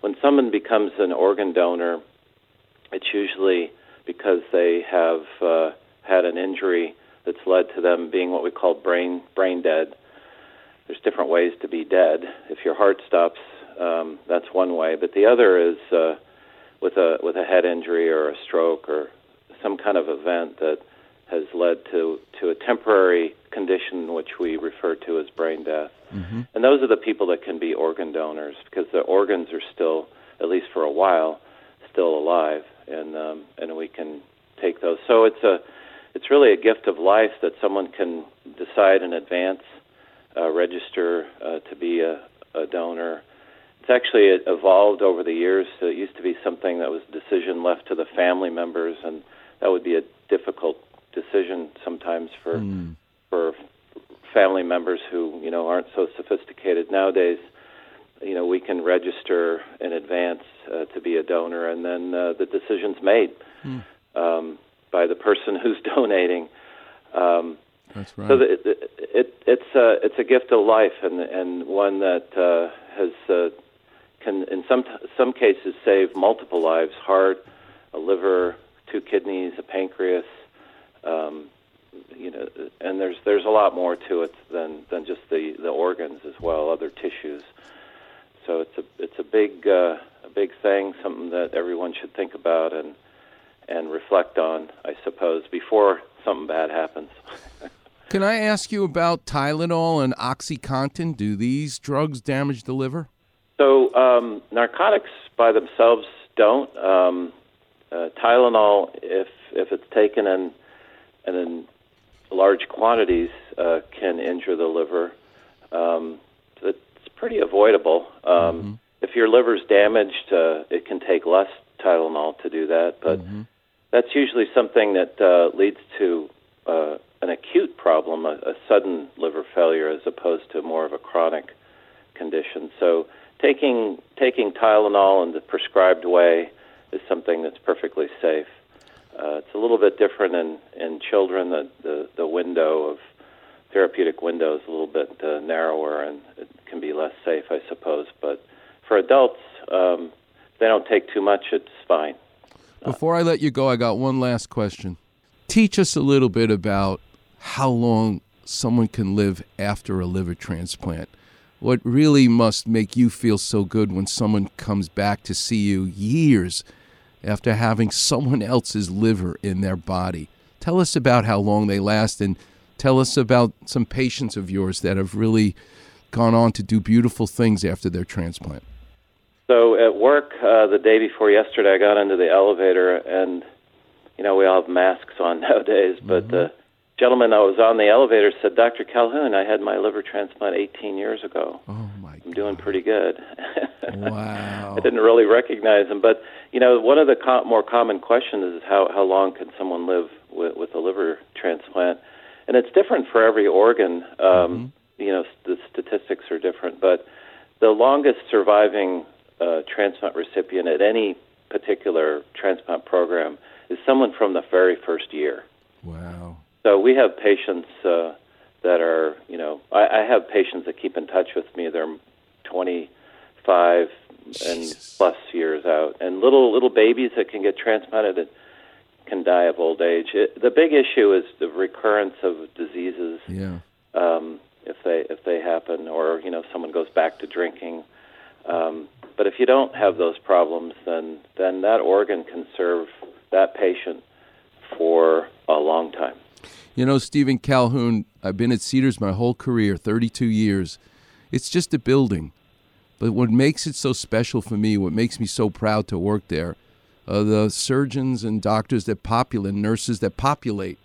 when someone becomes an organ donor, it's usually because they have uh, had an injury that's led to them being what we call brain brain dead. There's different ways to be dead. If your heart stops, um, that's one way, but the other is uh, with a with a head injury or a stroke or some kind of event that has led to to a temporary condition which we refer to as brain death. Mm-hmm. And those are the people that can be organ donors because the organs are still, at least for a while, still alive, and um, and we can take those. So it's a it's really a gift of life that someone can decide in advance, uh, register uh, to be a, a donor. It's actually evolved over the years. So it used to be something that was a decision left to the family members, and that would be a difficult decision sometimes for mm. for family members who you know aren't so sophisticated nowadays. You know, we can register in advance uh, to be a donor, and then uh, the decision's made mm. um, by the person who's donating. Um, That's right. So the, it, it, it's a it's a gift of life, and and one that uh, has uh, can in some some cases save multiple lives: heart, a liver, two kidneys, a pancreas. Um, you know, and there's there's a lot more to it than than just the the organs as well, other tissues. So it's a it's a big uh, a big thing, something that everyone should think about and and reflect on, I suppose, before something bad happens. Can I ask you about Tylenol and OxyContin? Do these drugs damage the liver? So um, narcotics by themselves don't. Um, uh, Tylenol, if if it's taken in, in large quantities, uh, can injure the liver. Um, it's pretty avoidable. Um, mm-hmm. If your liver's damaged, uh, it can take less Tylenol to do that, but mm-hmm. that's usually something that uh, leads to uh, an acute problem, a, a sudden liver failure, as opposed to more of a chronic condition. So taking taking Tylenol in the prescribed way is something that's perfectly safe. Uh, it's a little bit different in, in children. The, the, the window of therapeutic window is a little bit uh, narrower and it can be less safe, I suppose. But for adults, um, they don't take too much, it's fine. Before I let you go, I got one last question. Teach us a little bit about how long someone can live after a liver transplant. What really must make you feel so good when someone comes back to see you years after having someone else's liver in their body. Tell us about how long they last and tell us about some patients of yours that have really gone on to do beautiful things after their transplant. So at work uh, the day before yesterday, I got into the elevator, and you know we all have masks on nowadays, but mm-hmm. the gentleman that was on the elevator said, "Dr. Colquhoun, I had my liver transplant 18 years ago. Oh my! I'm doing pretty good." wow! I didn't really recognize him, but you know, one of the co- more common questions is how how long can someone live with, with a liver transplant, and it's different for every organ. Um, mm-hmm. You know, the statistics are different, but the longest surviving uh, transplant recipient at any particular transplant program is someone from the very first year. Wow. So we have patients uh, that are, you know, I, I have patients that keep in touch with me. They're 25 and plus years out, and little little babies that can get transplanted that can die of old age. It, the big issue is the recurrence of diseases. Yeah. Um, if they if they happen, or you know, someone goes back to drinking. Um, but if you don't have those problems, then then that organ can serve that patient for a long time. You know, Steven Colquhoun, I've been at Cedars my whole career, 32 years. It's just a building. But what makes it so special for me, what makes me so proud to work there, are the surgeons and doctors that populate, nurses that populate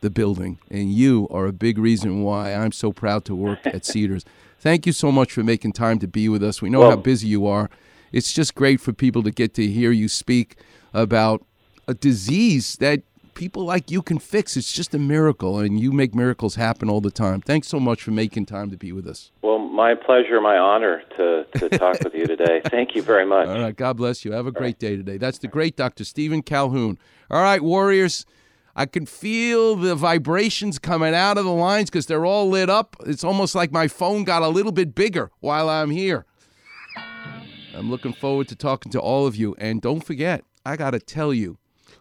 the building. And you are a big reason why I'm so proud to work at Cedars. Thank you so much for making time to be with us. We know well, how busy you are. It's just great for people to get to hear you speak about a disease that people like you can fix. It's just a miracle, and you make miracles happen all the time. Thanks so much for making time to be with us. Well, my pleasure, my honor to, to talk with you today. Thank you very much. All right. God bless you. Have a great day today. That's the great Dr. Steven Colquhoun. All right, Warriors. I can feel the vibrations coming out of the lines because they're all lit up. It's almost like my phone got a little bit bigger while I'm here. I'm looking forward to talking to all of you. And don't forget, I got to tell you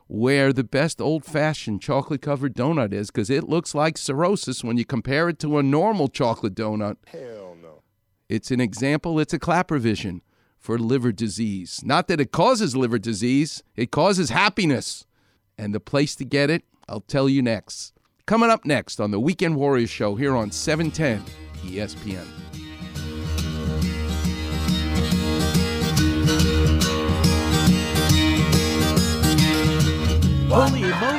where the best old fashioned chocolate covered donut is because it looks like cirrhosis when you compare it to a normal chocolate donut. Hell no. It's an example, it's a Klapper vision for liver disease. Not that it causes liver disease, it causes happiness. And the place to get it, I'll tell you next. Coming up next on the Weekend Warriors Show here on 710 ESPN.